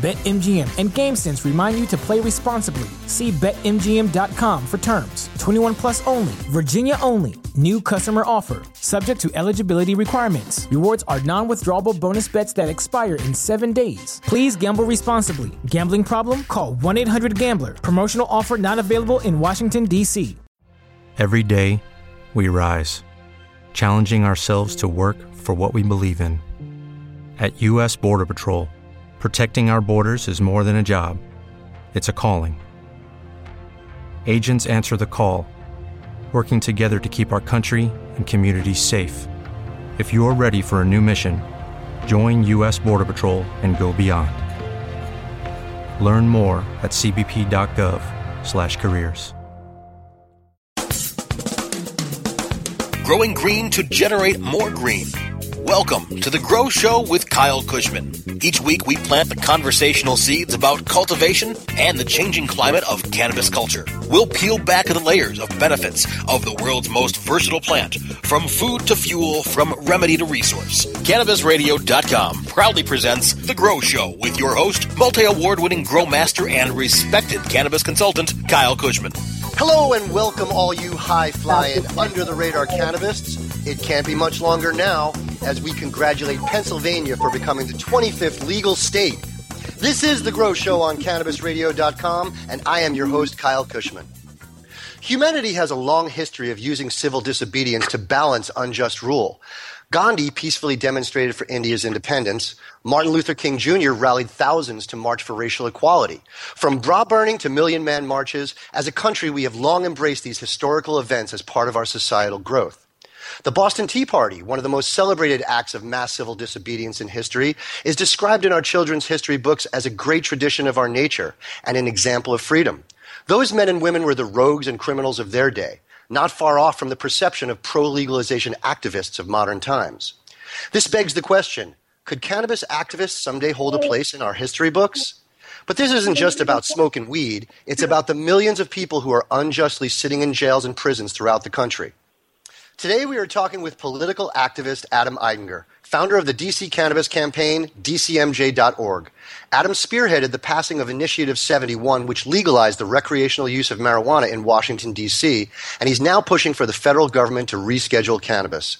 BetMGM and GameSense remind you to play responsibly. See BetMGM.com for terms. 21 plus only, Virginia only. New customer offer, subject to eligibility requirements. Rewards are non withdrawable bonus bets that expire in seven days. Please gamble responsibly. Gambling problem? Call 1 800 Gambler. Promotional offer not available in Washington, D.C. Every day, we rise, challenging ourselves to work for what we believe in. At U.S. Border Patrol, protecting our borders is more than a job, it's a calling. Agents answer the call, working together to keep our country and communities safe. If you're ready for a new mission, join U.S. Border Patrol and go beyond. Learn more at cbp.gov/careers. Growing green to generate more green. Welcome to the Grow Show with Kyle Kushman. Each week we plant the conversational seeds about cultivation and the changing climate of cannabis culture. We'll peel back the layers of benefits of the world's most versatile plant, from food to fuel, from remedy to resource. CannabisRadio.com proudly presents The Grow Show with your host, multi-award winning grow master and respected cannabis consultant, Kyle Kushman. Hello and welcome, all you high flying, under the radar cannabists. It can't be much longer now as we congratulate Pennsylvania for becoming the 25th legal state. This is The Grow Show on CannabisRadio.com, and I am your host, Kyle Kushman. Humanity has a long history of using civil disobedience to balance unjust rule. Gandhi peacefully demonstrated for India's independence. Martin Luther King Jr. rallied thousands to march for racial equality. From bra burning to million man marches, as a country, we have long embraced these historical events as part of our societal growth. The Boston Tea Party, one of the most celebrated acts of mass civil disobedience in history, is described in our children's history books as a great tradition of our nature and an example of freedom. Those men and women were the rogues and criminals of their day not far off from the perception of pro legalization activists of modern times. This begs the question could cannabis activists someday hold a place in our history books? But this isn't just about smoking weed, it's about the millions of people who are unjustly sitting in jails and prisons throughout the country. Today we are talking with political activist Adam Eidinger, founder of the DC Cannabis Campaign, DCMJ.org. Adam spearheaded the passing of Initiative 71, which legalized the recreational use of marijuana in Washington, D.C., and he's now pushing for the federal government to reschedule cannabis.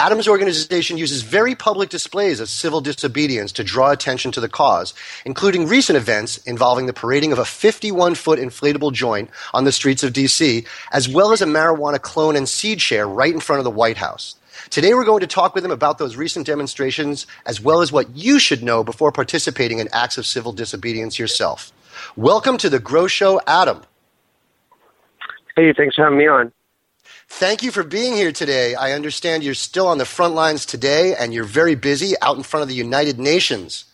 Adams' organization uses very public displays of civil disobedience to draw attention to the cause, including recent events involving the parading of a 51 foot inflatable joint on the streets of D.C., as well as a marijuana clone and seed share right in front of the White House. Today, we're going to talk with him about those recent demonstrations, as well as what you should know before participating in acts of civil disobedience yourself. Welcome to the Grow Show, Adam. Hey, thanks for having me on. Thank you for being here today. I understand you're still on the front lines today and you're very busy out in front of the United Nations.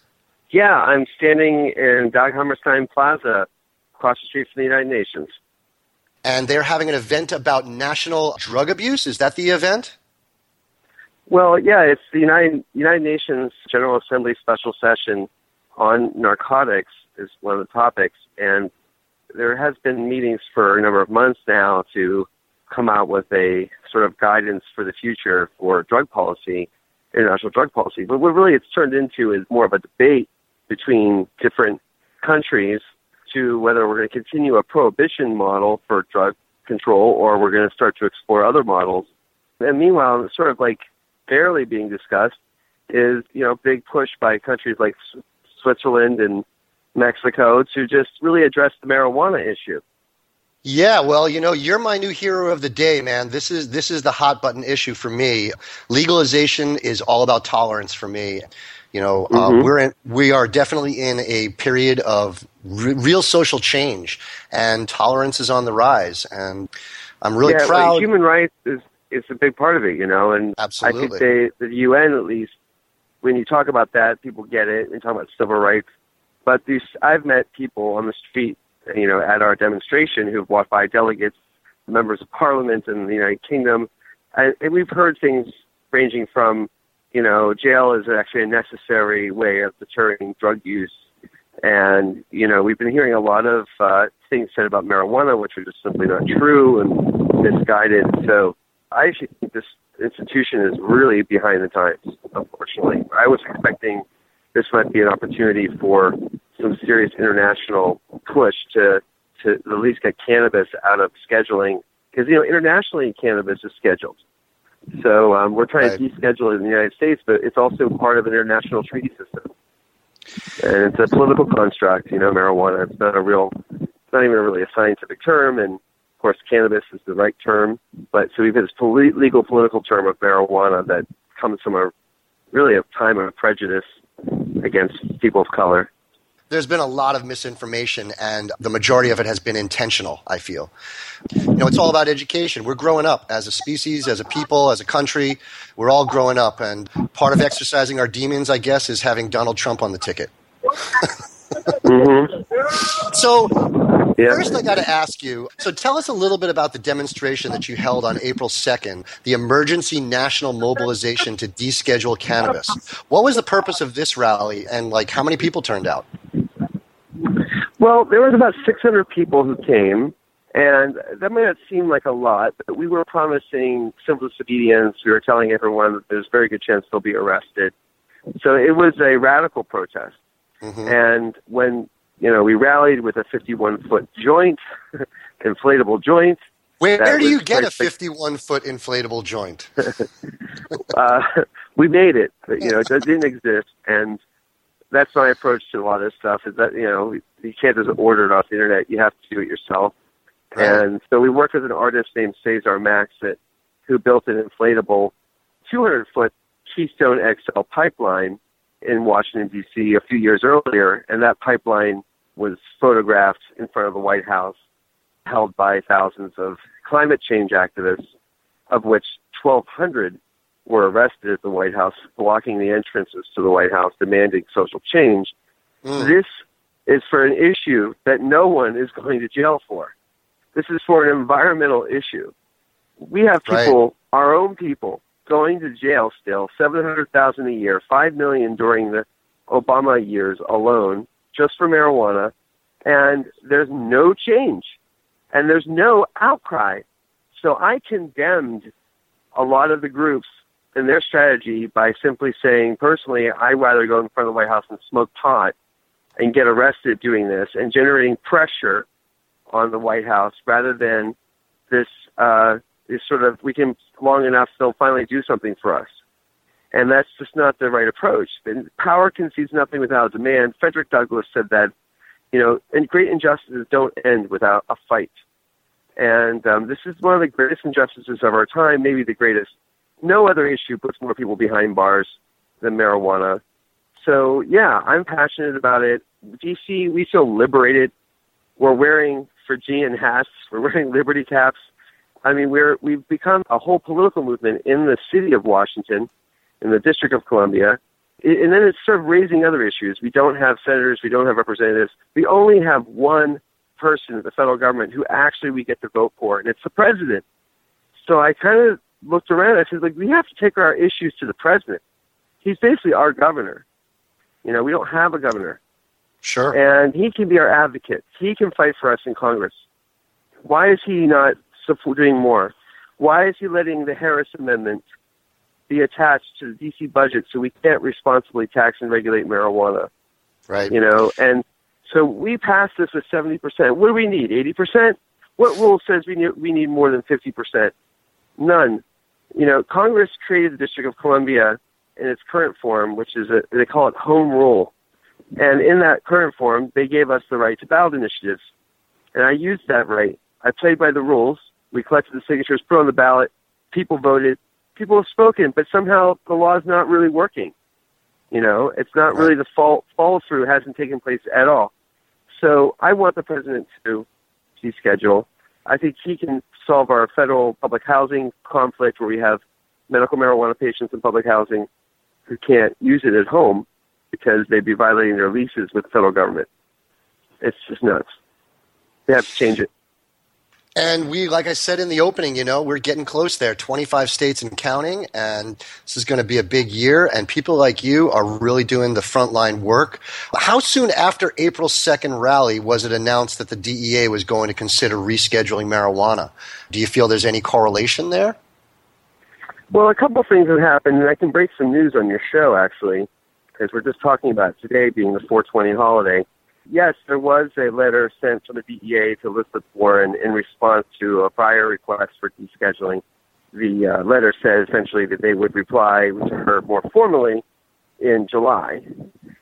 Yeah, I'm standing in Dag Hammarskjöld Plaza across the street from the United Nations. And they're having an event about national drug abuse. Is that the event? Well, yeah, it's the United, United Nations General Assembly special session on narcotics is one of the topics. And there has been meetings for a number of months now to come out with a sort of guidance for the future for drug policy, international drug policy. But what really it's turned into is more of a debate between different countries to whether we're going to continue a prohibition model for drug control or we're going to start to explore other models. And meanwhile, sort of like barely being discussed is, you know, big push by countries like Switzerland and Mexico to just really address the marijuana issue. Yeah, well, you know, you're my new hero of the day, man. This is this is the hot button issue for me. Legalization is all about tolerance for me. You know, uh, mm-hmm. we're in, we are definitely in a period of re- real social change, and tolerance is on the rise. And I'm really yeah, proud. Like, human rights is is a big part of it, you know, and Absolutely. I think they, the UN at least, when you talk about that, people get it and talk about civil rights. But these, I've met people on the street, you know, at our demonstration who've walked by delegates, members of parliament in the United Kingdom, and, and we've heard things ranging from, you know, jail is actually a necessary way of deterring drug use. And, you know, we've been hearing a lot of uh, things said about marijuana, which are just simply not true and misguided. So I actually think this institution is really behind the times, unfortunately. I was expecting this might be an opportunity for some serious international push to, to at least get cannabis out of scheduling. Because, you know, internationally, cannabis is scheduled. So um, we're trying Right. to deschedule it in the United States, but it's also part of an international treaty system. And it's a political construct, you know, marijuana. It's not a real, it's not even really a scientific term. And of course, cannabis is the right term. But so we've had this poli- legal political term of marijuana that comes from a really a time of prejudice against people of color. There's been a lot of misinformation, and the majority of it has been intentional, I feel. You know, it's all about education. We're growing up as a species, as a people, as a country. We're all growing up, and part of exercising our demons, I guess, is having Donald Trump on the ticket. hmm So, Yeah. First, I got to ask you. So, tell us a little bit about the demonstration that you held on April 2nd, the emergency national mobilization to deschedule cannabis. What was the purpose of this rally, and like how many people turned out? Well, there was about 600 people who came, and that may not seem like a lot, but we were promising civil disobedience. We were telling everyone that there's a very good chance they'll be arrested. So it was a radical protest. Mhm. And when you know we rallied with a 51 foot joint, inflatable joint, Where, where do you get a 51 foot inflatable joint? uh, we made it, but you know it didn't exist, and that's my approach to a lot of this stuff. Is that you know you can't just order it off the internet; you have to do it yourself. Right. And so we worked with an artist named Cesar Maxit, who built an inflatable 200 foot Keystone XL pipeline in Washington D.C. a few years earlier, and that pipeline was photographed in front of the White House, held by thousands of climate change activists, of which 1,200 were arrested at the White House, blocking the entrances to the White House, demanding social change. Mm. This is for an issue that no one is going to jail for. This is for an environmental issue. We have Right. people, our own people, going to jail still, 700,000 a year, 5 million during the Obama years alone, just for marijuana, and there's no change. And there's no outcry. So I condemned a lot of the groups and their strategy by simply saying, personally, I'd rather go in front of the White House and smoke pot and get arrested doing this and generating pressure on the White House rather than this, uh, this sort of, we can long enough, they'll finally do something for us. And that's just not the right approach. And power concedes nothing without demand. Frederick Douglass said that, you know, and great injustices don't end without a fight. And um, this is one of the greatest injustices of our time, maybe the greatest. No other issue puts more people behind bars than marijuana. So, yeah, I'm passionate about it. DC, we feel liberated. We're wearing Phrygian hats. We're wearing liberty caps. I mean, we're, we've become a whole political movement in the city of Washington, in the District of Columbia. And then it's sort of raising other issues. We don't have senators. We don't have representatives. We only have one person in the federal government who actually we get to vote for, and it's the president. So I kind of looked around. I said, like, we have to take our issues to the president. He's basically our governor. You know, we don't have a governor Sure. and he can be our advocate. He can fight for us in Congress. Why is he not doing more? Why is he letting the Harris Amendment be attached to the DC budget so we can't responsibly tax and regulate marijuana? Right. You know, and so we passed this with seventy percent. What do we need? Eighty percent? What rule says we need we need more than fifty percent? None. You know, Congress created the District of Columbia in its current form, which is a they call it home rule. And in that current form, they gave us the right to ballot initiatives. And I used that right. I played by the rules. We collected the signatures, put on the ballot. People voted. People have spoken, but somehow the law is not really working. You know, it's not really the fall follow through hasn't taken place at all. So I want the president to deschedule. I think he can solve our federal public housing conflict where we have medical marijuana patients in public housing who can't use it at home because they'd be violating their leases with the federal government. It's just nuts. They have to change it. And we, like I said in the opening, you know, we're getting close there 25 states and counting. And this is going to be a big year. And people like you are really doing the frontline work. How soon after April 2nd rally was it announced that the DEA was going to consider rescheduling marijuana? Do you feel there's any correlation there? Well, a couple of things have happened, and I can break some news on your show, actually, because we're just talking about today being the 420 holiday. Yes, there was a letter sent from the DEA to Elizabeth Warren in response to a prior request for descheduling. The uh, letter said essentially that they would reply to her more formally in July.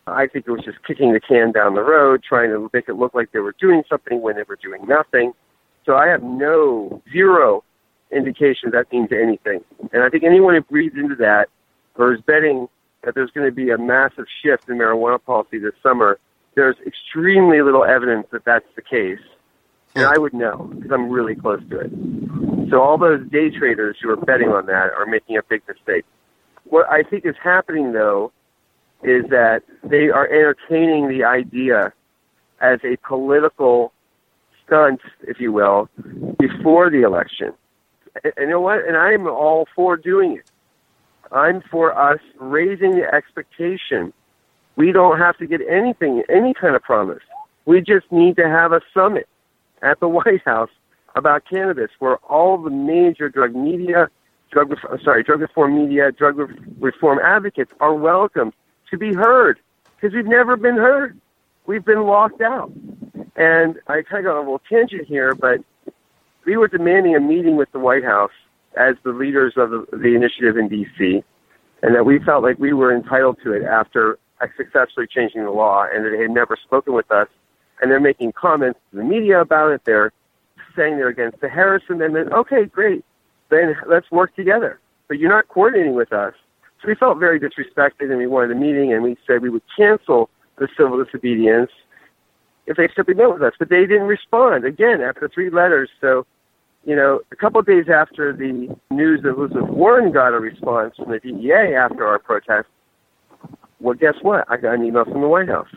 I think it was just kicking the can down the road, trying to make it look like they were doing something when they were doing nothing. So I have no, zero indication that means anything. And I think anyone who reads into that or is betting that there's going to be a massive shift in marijuana policy this summer there's extremely little evidence that that's the case. And I would know because I'm really close to it. So all those day traders who are betting on that are making a big mistake. What I think is happening though is that they are entertaining the idea as a political stunt, if you will, before the election. And you know what? And I'm all for doing it. I'm for us raising the expectation we don't have to get anything, any kind of promise. We just need to have a summit at the White House about cannabis where all the major drug media, drug, sorry, drug reform media, drug reform advocates are welcome to be heard because we've never been heard. We've been locked out. And I kind of got a little tangent here, but we were demanding a meeting with the White House as the leaders of the, the initiative in D.C., and that we felt like we were entitled to it after successfully changing the law, and they had never spoken with us. And they're making comments to the media about it. They're saying they're against the Harris Amendment. Okay, great. Then let's work together. But you're not coordinating with us. So we felt very disrespected, and we wanted a meeting, and we said we would cancel the civil disobedience if they simply met with us. But they didn't respond again after three letters. So, you know, a couple of days after the news that Elizabeth Warren got a response from the DEA after our protest, well, guess what? I got an email from the White House.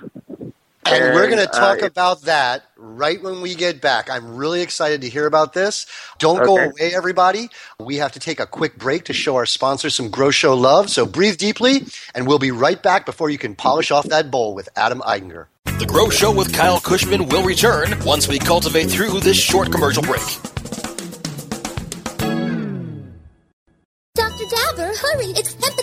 And, and we're going to talk uh, about that right when we get back. I'm really excited to hear about this. Don't okay. go away, everybody. We have to take a quick break to show our sponsors some Grow Show love. So breathe deeply, and we'll be right back before you can polish off that bowl with Adam Eidinger. The Grow Show with Kyle Kushman will return once we cultivate through this short commercial break. Dr. Dabber, hurry! Its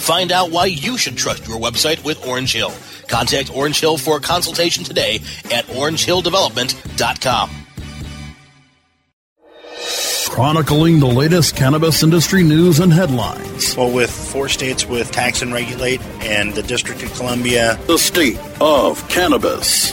Find out why you should trust your website with Orange Hill. Contact Orange Hill for a consultation today at orangehilldevelopment.com. Chronicling the latest cannabis industry news and headlines. Well, with four states with tax and regulate and the District of Columbia, the state of cannabis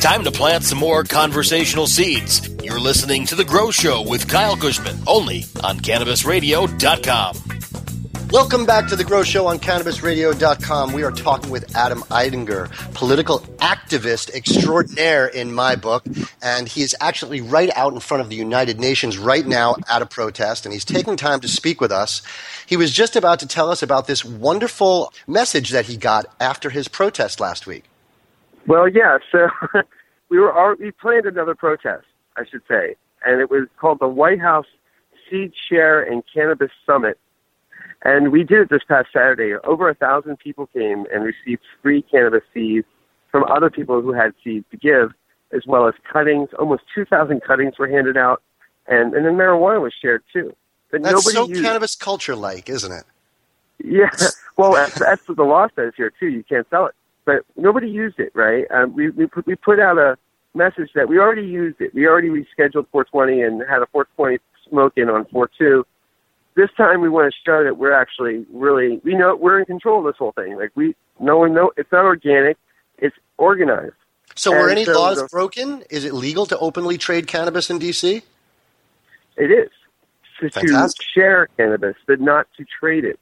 Time to plant some more conversational seeds. You're listening to The Grow Show with Kyle Kushman, only on CannabisRadio.com. Welcome back to the Grow Show on CannabisRadio.com. We are talking with Adam Eidinger, political activist extraordinaire in my book, and he is actually right out in front of the United Nations right now at a protest, and he's taking time to speak with us. He was just about to tell us about this wonderful message that he got after his protest last week. Well, yeah. So we were we planned another protest, I should say, and it was called the White House Seed Share and Cannabis Summit and we did it this past Saturday. Over a thousand people came and received free cannabis seeds from other people who had seeds to give, as well as cuttings. Almost 2,000 cuttings were handed out, and, and then marijuana was shared too. But that's nobody so used... cannabis culture like, isn't it? Yeah, well, that's, that's what the law says here too. You can't sell it, but nobody used it, right? Um, we we put, we put out a message that we already used it. We already rescheduled 420 and had a 420 smoke in on 42 this time we want to show that we're actually really we know we're in control of this whole thing. Like we no one know it's not organic, it's organized. So and were any so laws the, broken? Is it legal to openly trade cannabis in DC? It is. To, to share cannabis, but not to trade it.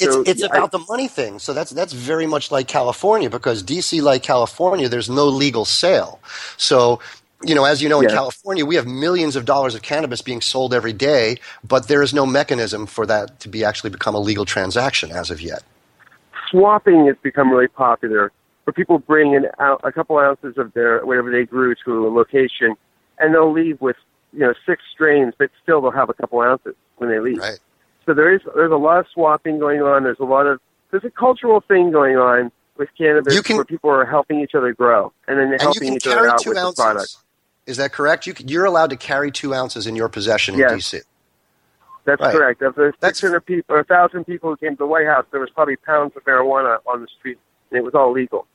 It's, so, it's about I, the money thing. So that's that's very much like California because DC, like California, there's no legal sale. So you know, as you know, in California, we have millions of dollars of cannabis being sold every day, but there is no mechanism for that to be actually become a legal transaction as of yet. Swapping has become really popular, where people bring in out a couple ounces of their whatever they grew to a location, and they'll leave with you know six strains, but still they'll have a couple ounces when they leave. Right. So there is there's a lot of swapping going on. There's a lot of there's a cultural thing going on with cannabis can, where people are helping each other grow, and then they're helping each other out with ounces. the product is that correct? You, you're allowed to carry two ounces in your possession in yes. D.C. That's right. correct. Of the 600 people or 1,000 people who came to the White House, there was probably pounds of marijuana on the street, and it was all legal.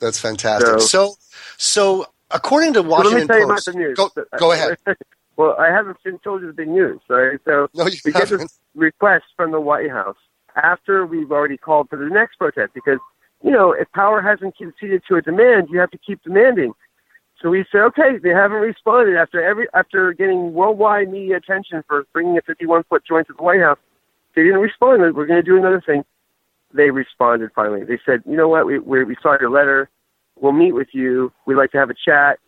That's fantastic. So, so, so according to Washington so let me tell Post, about the news. Go, go ahead. well, I haven't been told you the big news. Right? So no, you we haven't. get this request from the White House after we've already called for the next protest because you know if power hasn't conceded to a demand, you have to keep demanding. So we said, okay, they haven't responded after every after getting worldwide media attention for bringing a 51 foot joint to the White House. They didn't respond. We're going to do another thing. They responded finally. They said, you know what? We we, we saw your letter. We'll meet with you. We'd like to have a chat.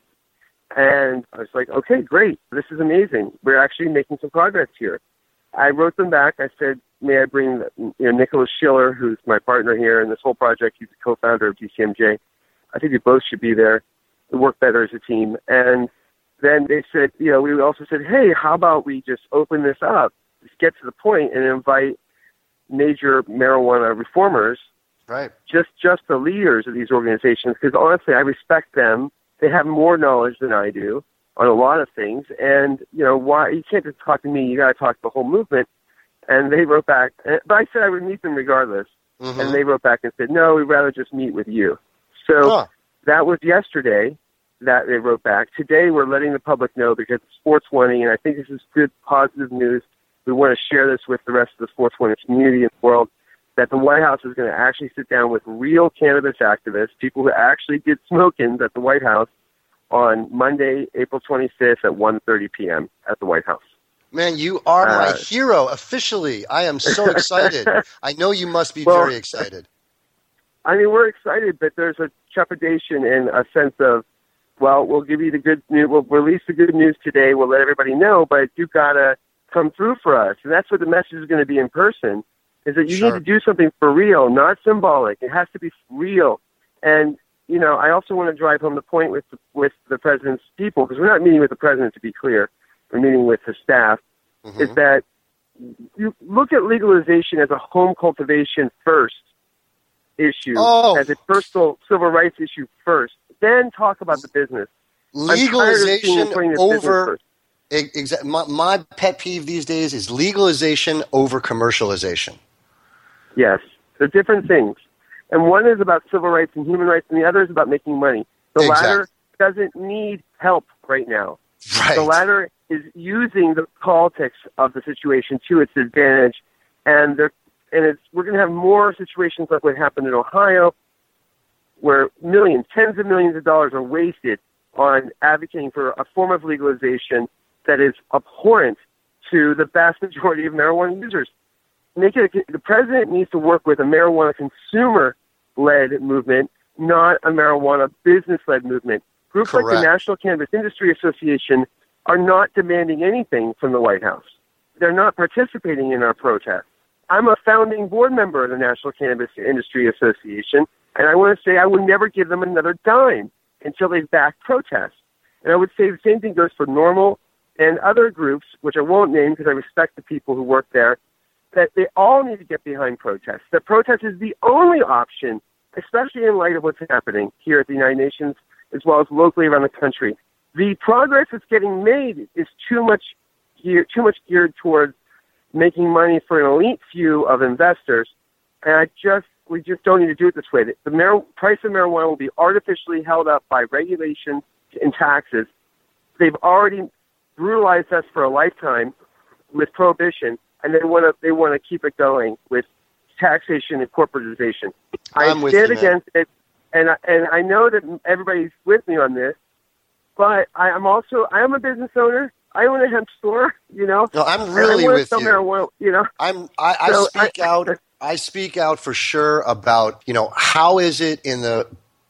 And I was like, okay, great. This is amazing. We're actually making some progress here. I wrote them back. I said, may I bring you know, Nikolas Schiller, who's my partner here in this whole project. He's the co-founder of DCMJ. I think you both should be there and work better as a team. And then they said, you know, we also said, hey, how about we just open this up, just get to the point, and invite major marijuana reformers, right? Just just the leaders of these organizations, because honestly, I respect them. They have more knowledge than I do on a lot of things, and you know, why you can't just talk to me. You got to talk to the whole movement. And they wrote back, but I said I would meet them regardless. Mm-hmm. And they wrote back and said, no, we'd rather just meet with you. So huh. that was yesterday that they wrote back. Today, we're letting the public know because it's 420, and I think this is good, positive news. We want to share this with the rest of the 420 community in the world that the White House is going to actually sit down with real cannabis activists, people who actually did smoke-ins at the White House on Monday, April 25th at 1:30 p.m. at the White House. Man, you are my uh, hero officially. I am so excited. I know you must be well, very excited. I mean, we're excited, but there's a trepidation and a sense of well, we'll give you the good news. We'll release the good news today. We'll let everybody know, but you've gotta come through for us. And that's what the message is going to be in person. Is that you sure. need to do something for real, not symbolic. It has to be real. And you know, I also want to drive home the point with the, with the president's people because we're not meeting with the president to be clear. We're meeting with his staff. Mm-hmm. Is that you look at legalization as a home cultivation first issue, oh. as a personal civil rights issue first then talk about the business. Legalization over. Exa- my, my pet peeve these days is legalization over commercialization. Yes, they're different things. And one is about civil rights and human rights, and the other is about making money. The exactly. latter doesn't need help right now. Right. The latter is using the politics of the situation to its advantage, and they're and it's we're going to have more situations like what happened in Ohio, where millions, tens of millions of dollars are wasted on advocating for a form of legalization that is abhorrent to the vast majority of marijuana users. Make it a, the president needs to work with a marijuana consumer-led movement, not a marijuana business-led movement. Groups Correct. like the National Cannabis Industry Association are not demanding anything from the White House. They're not participating in our protest. I'm a founding board member of the National Cannabis Industry Association, and I want to say I would never give them another dime until they back protests. And I would say the same thing goes for NORML and other groups, which I won't name because I respect the people who work there, that they all need to get behind protests. That protest is the only option, especially in light of what's happening here at the United Nations as well as locally around the country. The progress that's getting made is too much geared, too much geared towards making money for an elite few of investors, and I just we just don't need to do it this way. The mar- price of marijuana will be artificially held up by regulations and taxes. They've already brutalized us for a lifetime with prohibition, and they want to they want to keep it going with taxation and corporatization. I'm I stand you, against it, and I, and I know that everybody's with me on this, but I am also I am a business owner. I own a hemp store, you know. No, I'm really with you. Marijuana, you know. I'm I, I So speak I- out I speak out for sure about you know how is it in the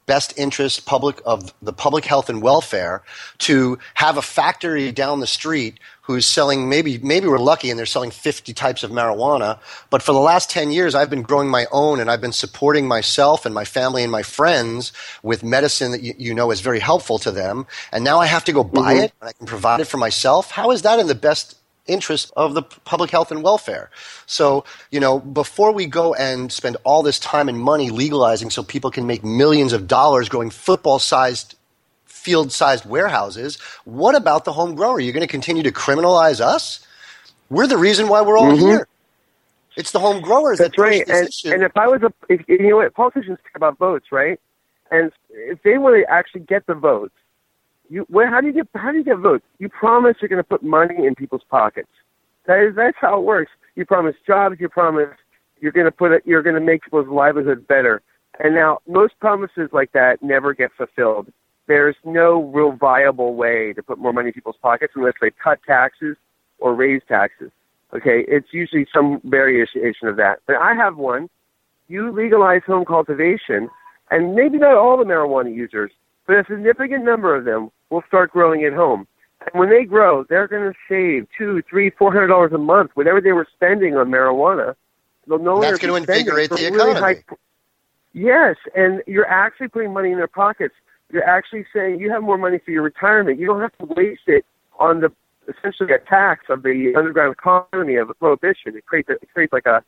best interest public of the public health and welfare to have a factory down the street who's selling maybe maybe we're lucky and they're selling 50 types of marijuana but for the last 10 years I've been growing my own and I've been supporting myself and my family and my friends with medicine that you, you know is very helpful to them and now I have to go buy Mhm. it and I can provide it for myself how is that in the best interest of the public health and welfare. So, you know, before we go and spend all this time and money legalizing so people can make millions of dollars growing football sized, field sized warehouses, what about the home grower? You're going to continue to criminalize us? We're the reason why we're all Mhm. here. It's the home growers That's that right. And, and if I was a, if, you know what, politicians care about votes, right? And if they want to actually get the votes, you, well, how do you get, how do you get votes? You promise you're going to put money in people's pockets. That is, that's how it works. You promise jobs. You promise you're going to put it, you're going to make people's livelihood better. And now most promises like that never get fulfilled. There's no real viable way to put more money in people's pockets unless they cut taxes or raise taxes. Okay, it's usually some variation of that. But I have one. You legalize home cultivation, and maybe not all the marijuana users, but a significant number of them will start growing at home. And when they grow, they're going to save two, three, four hundred dollars a month, whatever they were spending on marijuana. They'll no longer That's be gonna invigorate the really economy. high- Yes, and you're actually putting money in their pockets. You're actually saying you have more money for your retirement. You don't have to waste it on the essentially a tax of the underground economy of prohibition. It creates it creates like a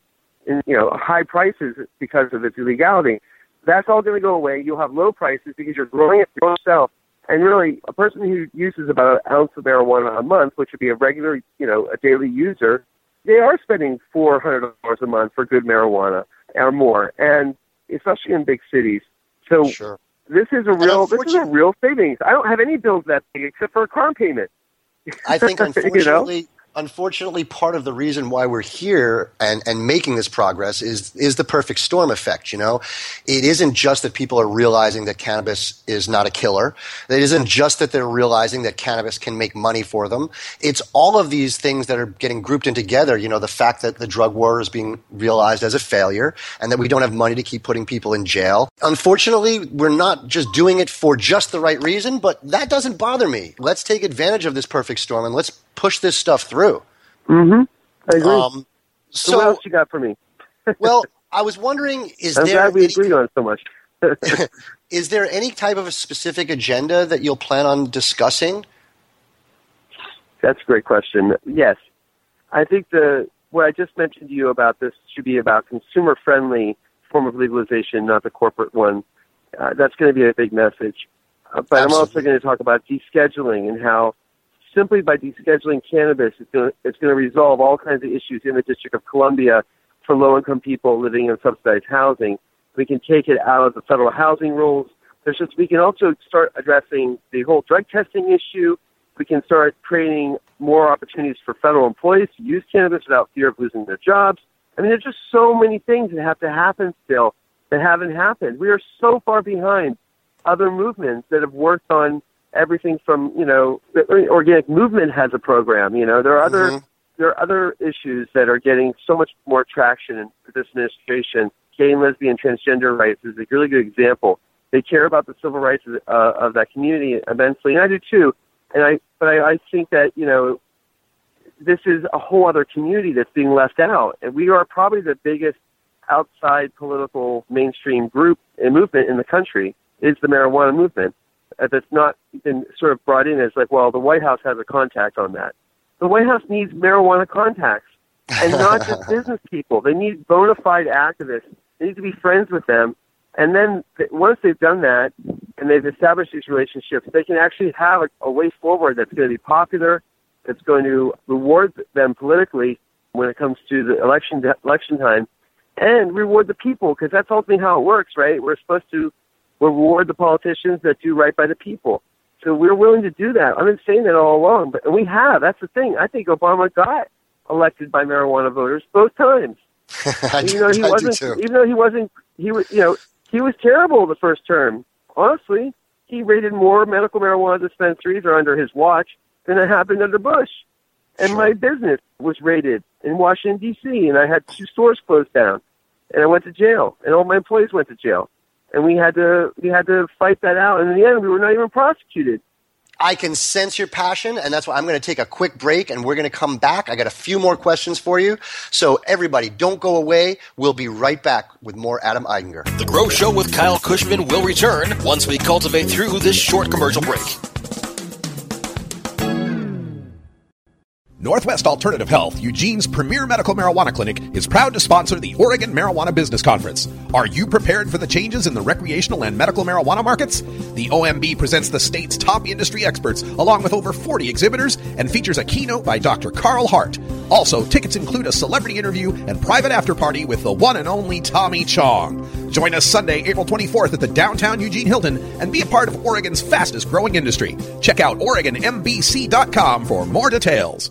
you know high prices because of its illegality. That's all going to go away. You'll have low prices because you're growing it yourself. And really, a person who uses about an ounce of marijuana a month, which would be a regular, you know, a daily user, they are spending four hundred dollars a month for good marijuana or more, and especially in big cities. So sure. This is a real this is a real savings. I don't have any bills that big except for a car payment. I think You know? Unfortunately, part of the reason why we're here and, and making this progress is is the perfect storm effect. You know, it isn't just that people are realizing that cannabis is not a killer. It isn't just that they're realizing that cannabis can make money for them. It's all of these things that are getting grouped in together. You know, the fact that the drug war is being realized as a failure and that we don't have money to keep putting people in jail. Unfortunately, we're not just doing it for just the right reason, but that doesn't bother me. Let's take advantage of this perfect storm and let's push this stuff through. Mm-hmm. I agree. Um, so, so- what else you got for me? well, I was wondering, is I'm there glad we any, agreed on so much. is there any type of a specific agenda that you'll plan on discussing? That's a great question. Yes, I think the what I just mentioned to you about this should be about consumer friendly form of legalization, not the corporate one. Uh, that's going to be a big message. Uh, but I'm also going to talk about descheduling and how simply by descheduling cannabis, it's going, to, resolve all kinds of issues in the District of Columbia for low income people living in subsidized housing. We can take it out of the federal housing rules. There's just, we can also start addressing the whole drug testing issue. We can start creating more opportunities for federal employees to use cannabis without fear of losing their jobs. I mean, there's just so many things that have to happen still that haven't happened. We are so far behind other movements that have worked on everything from you know the organic movement has a program. You know, there are other Mhm. there are other issues that are getting so much more traction in this administration. Gay and lesbian transgender rights is a really good example. They care about the civil rights of, uh, of that community immensely, and I do too. And I, but I, I think that you know, this is a whole other community that's being left out, and we are probably the biggest outside political mainstream group and movement in the country is the marijuana movement. Uh, that's not been sort of brought in as like, well, the White House has a contact on that. The White House needs marijuana contacts, and not just business people. They need bona fide activists. They need to be friends with them, and then once they've done that and they've established these relationships, they can actually have a, a way forward that's going to be popular, that's going to reward them politically when it comes to the election election time, and reward the people because that's ultimately how it works, right? We're supposed to reward the politicians that do right by the people. So we're willing to do that. I've been saying that all along, but and we have. That's the thing. I think Obama got elected by marijuana voters both times. Even though he I wasn't, even though he wasn't, he was, you know, he was terrible the first term. Honestly, he raided more medical marijuana dispensaries or under his watch than it happened under Bush. And my business was raided in Washington D.C. and I had two stores closed down, and I went to jail, and all my employees went to jail, and we had to we had to fight that out. And in the end, we were not even prosecuted. I can sense your passion, and that's why I'm going to take a quick break and we're going to come back. I got a few more questions for you. So, everybody, don't go away. We'll be right back with more Adam Eidinger. The Grow Show with Kyle Kushman will return once we cultivate through this short commercial break. Northwest Alternative Health, Eugene's premier medical marijuana clinic, is proud to sponsor the Oregon Marijuana Business Conference. Are you prepared for the changes in the recreational and medical marijuana markets? The OMB presents the state's top industry experts, along with over 40 exhibitors, and features a keynote by Dr. Carl Hart. Also, tickets include a celebrity interview and private after party with the one and only Tommy Chong. Join us Sunday, April 24th at the downtown Eugene Hilton and be a part of Oregon's fastest growing industry. Check out OregonMBC.com for more details.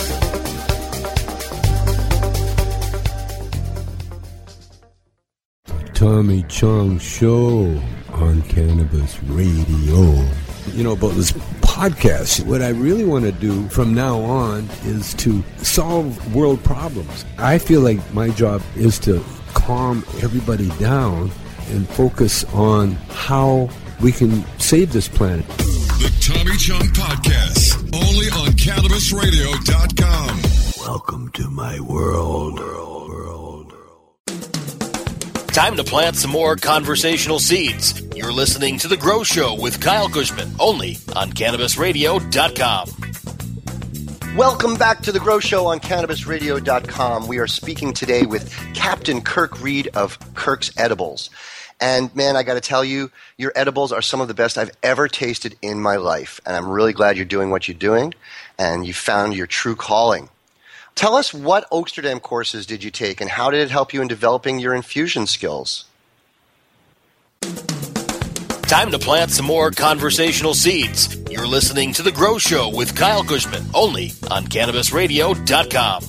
Tommy Chong Show on Cannabis Radio. You know, about this podcast, what I really want to do from now on is to solve world problems. I feel like my job is to calm everybody down and focus on how we can save this planet. The Tommy Chong Podcast, only on CannabisRadio.com. Welcome to my world. Time to plant some more conversational seeds. You're listening to The Grow Show with Kyle Kushman, only on CannabisRadio.com. Welcome back to the Grow Show on CannabisRadio.com. We are speaking today with Captain Kirk Reed of Kirk's Edibles. And man, I got to tell you, your edibles are some of the best I've ever tasted in my life. And I'm really glad you're doing what you're doing and you found your true calling. Tell us what Oaksterdam courses did you take and how did it help you in developing your infusion skills? Time to plant some more conversational seeds. You're listening to The Grow Show with Kyle Kushman, only on CannabisRadio.com.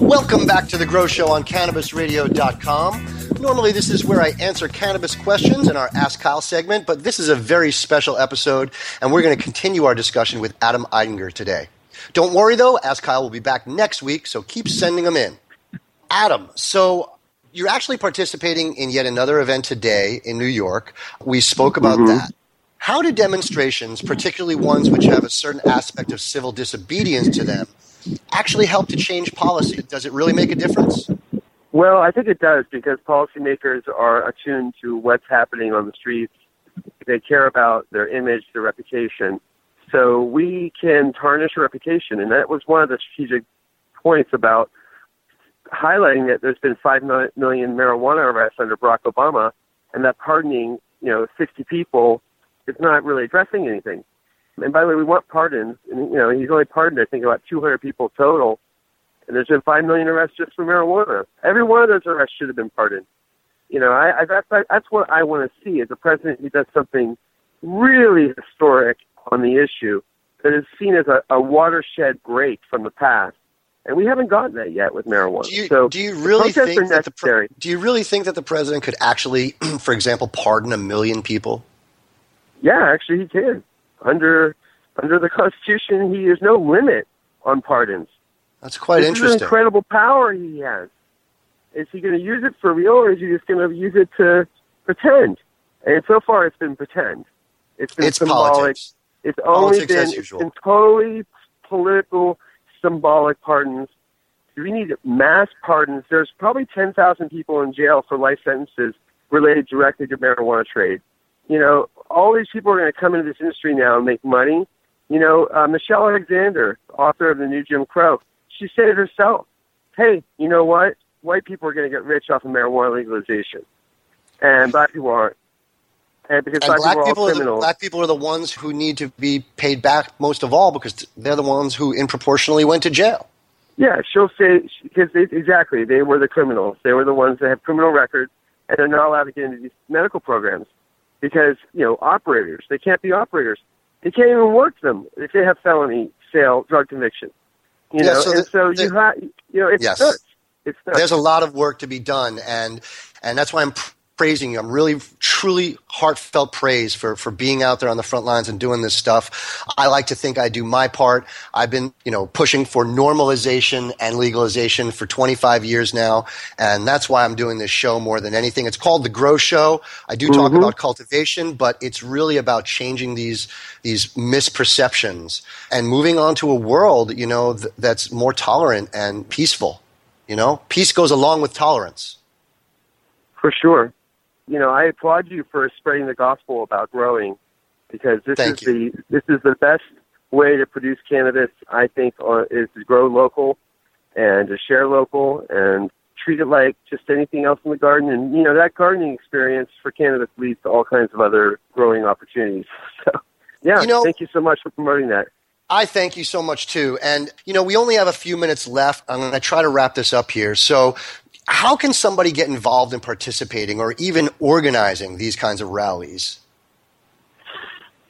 Welcome back to the Grow Show on CannabisRadio.com. Normally, this is where I answer cannabis questions in our Ask Kyle segment, but this is a very special episode, and we're going to continue our discussion with Adam Eidinger today. Don't worry, though, Ask Kyle will be back next week, so keep sending them in. Adam, so you're actually participating in yet another event today in New York. We spoke about mm-hmm. that. How do demonstrations, particularly ones which have a certain aspect of civil disobedience to them, actually help to change policy? Does it really make a difference? Well, I think it does because policymakers are attuned to what's happening on the streets. They care about their image, their reputation. So we can tarnish a reputation, and that was one of the strategic points about highlighting that there's been five mil- million marijuana arrests under Barack Obama, and that pardoning, you know, 60 people is not really addressing anything. And by the way, we want pardons, and you know, he's only pardoned I think about 200 people total, and there's been five million arrests just for marijuana. Every one of those arrests should have been pardoned. You know, I, I that's that's what I want to see is a president who does something really historic on the issue that is seen as a, a watershed break from the past. And we haven't gotten that yet with marijuana. Do you, so do you really think that the pre- do you really think that the president could actually, for example, pardon a million people? Yeah, actually, he can. Under under the Constitution, he there's no limit on pardons. That's quite this interesting. Is an incredible power he has. Is he going to use it for real, or is he just going to use it to pretend? And so far, it's been pretend. It's been It's symbolic. politics. It's only Politics been it's been totally political, symbolic pardons. We need mass pardons. There's probably 10,000 people in jail for life sentences related directly to marijuana trade. You know, all these people are going to come into this industry now and make money. You know, uh, Michelle Alexander, author of The New Jim Crow, she said it herself. Hey, you know what? White people are going to get rich off of marijuana legalization, and black people aren't. And because And black people are people, are the, black people are the ones who need to be paid back most of all because they're the ones who, in proportionally, went to jail. Yeah, she'll say because they, exactly they were the criminals. They were the ones that have criminal records, and they're not allowed to get into these medical programs because you know operators. They can't be operators. They can't even work them if they have felony sale drug conviction. You Yeah, know, so and the- so the- you have you know it's Yes. nuts. It's nuts. There's a lot of work to be done, and and that's why I'm praising you. I'm really, truly heartfelt praise for for being out there on the front lines and doing this stuff. I like to think I do my part. I've been, you know, pushing for normalization and legalization for 25 years now, and that's why I'm doing this show more than anything. It's called the Grow Show. I do talk mm-hmm. about cultivation, but it's really about changing these these misperceptions and moving on to a world, you know, th- that's more tolerant and peaceful. You know, peace goes along with tolerance. For sure. You know, I applaud you for spreading the gospel about growing because this Thank is the this is the best way to produce cannabis. I think uh, is to grow local and to share local and treat it like just anything else in the garden. And you know, that gardening experience for cannabis leads to all kinds of other growing opportunities. So, yeah, You know- thank you so much for promoting that. I thank you so much too. And you know, we only have a few minutes left. I'm going to try to wrap this up here. So, how can somebody get involved in participating or even organizing these kinds of rallies?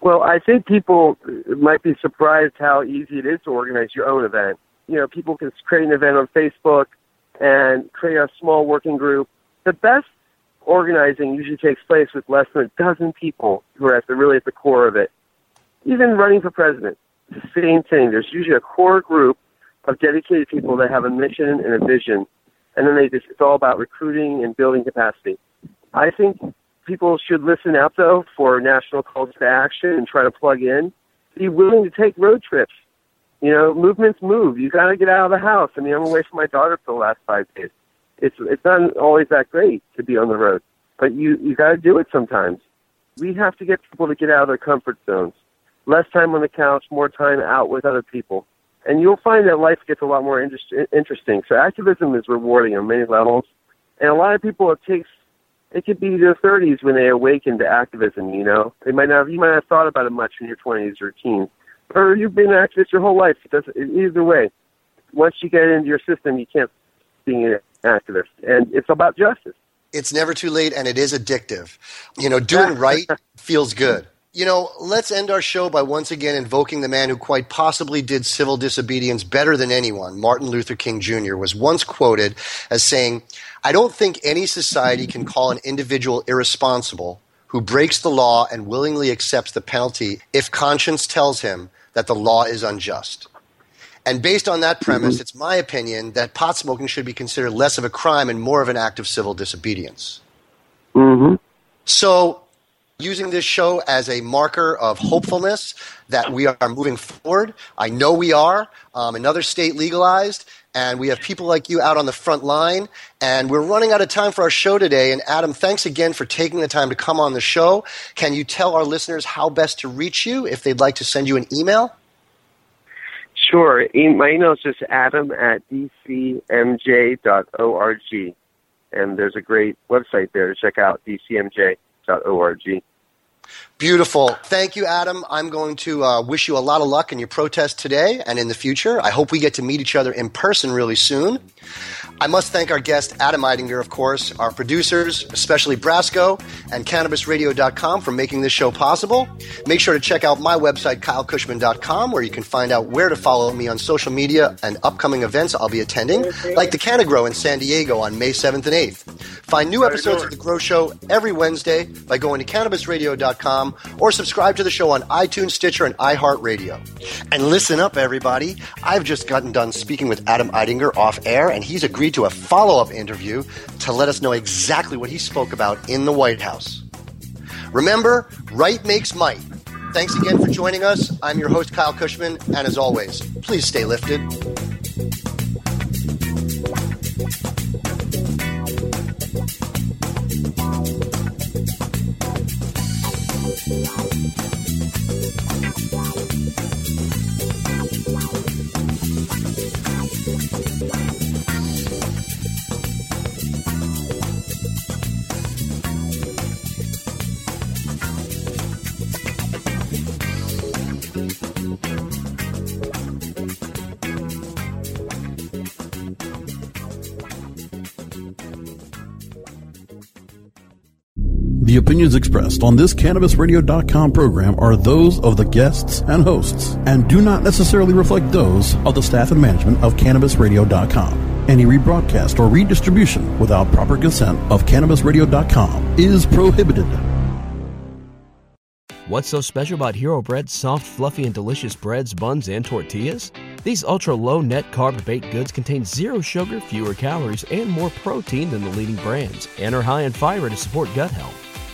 Well, I think people might be surprised how easy it is to organize your own event. You know, people can create an event on Facebook and create a small working group. The best organizing usually takes place with less than a dozen people who are at the really at the core of it. Even running for president, the same thing. There's usually a core group of dedicated people that have a mission and a vision, and then they just it's all about recruiting and building capacity. I think people should listen out though for national calls to action and try to plug in. Be willing to take road trips. You know, movements move. You got to get out of the house. I mean, I'm away from my daughter for the last five days. It's it's not always that great to be on the road, but you you got to do it sometimes. We have to get people to get out of their comfort zones. Less time on the couch, more time out with other people, and you'll find that life gets a lot more interest, interesting. So activism is rewarding on many levels, and a lot of people it takes it could be their 30s when they awaken to activism. You know, they might not. You might not have thought about it much in your 20s or teens, or you've been an activist your whole life. It doesn't, either way, once you get into your system, you can't being an activist, and it's about justice. It's never too late and it is addictive. You know, doing right feels good. You know, let's end our show by once again invoking the man who quite possibly did civil disobedience better than anyone, Martin Luther King Jr., was once quoted as saying, I don't think any society can call an individual irresponsible who breaks the law and willingly accepts the penalty if conscience tells him that the law is unjust. And based on that premise, it's my opinion that pot smoking should be considered less of a crime and more of an act of civil disobedience. Mm-hmm. So, using this show as a marker of hopefulness that we are moving forward, I know we are. Um, another state legalized, and we have people like you out on the front line. And we're running out of time for our show today. And Adam, thanks again for taking the time to come on the show. Can you tell our listeners how best to reach you if they'd like to send you an email? Sure. My email is just adam at dcmj.org. And there's a great website there to check out, dcmj.org org. Beautiful. Thank you, Adam. I'm going to uh, wish you a lot of luck in your protest today and in the future. I hope we get to meet each other in person really soon. I must thank our guest, Adam Eidinger, of course, our producers, especially Brasco and CannabisRadio.com for making this show possible. Make sure to check out my website, KyleKushman.com, where you can find out where to follow me on social media and upcoming events I'll be attending, like the Canagrow in San Diego on May 7th and 8th. Find new episodes of The Grow Show every Wednesday by going to CannabisRadio.com or subscribe to the show on iTunes, Stitcher, and iHeartRadio. And listen up, everybody. I've just gotten done speaking with Adam Eidinger off air, and he's agreed to a follow up interview to let us know exactly what he spoke about in the White House. Remember, right makes might. Thanks again for joining us. I'm your host, Kyle Kushman, and as always, please stay lifted. Thank you. The opinions expressed on this CannabisRadio.com program are those of the guests and hosts and do not necessarily reflect those of the staff and management of CannabisRadio.com. Any rebroadcast or redistribution without proper consent of CannabisRadio.com is prohibited. What's so special about Hero Bread's soft, fluffy, and delicious breads, buns, and tortillas? These ultra low net carb baked goods contain zero sugar, fewer calories, and more protein than the leading brands, and are high in fiber to support gut health.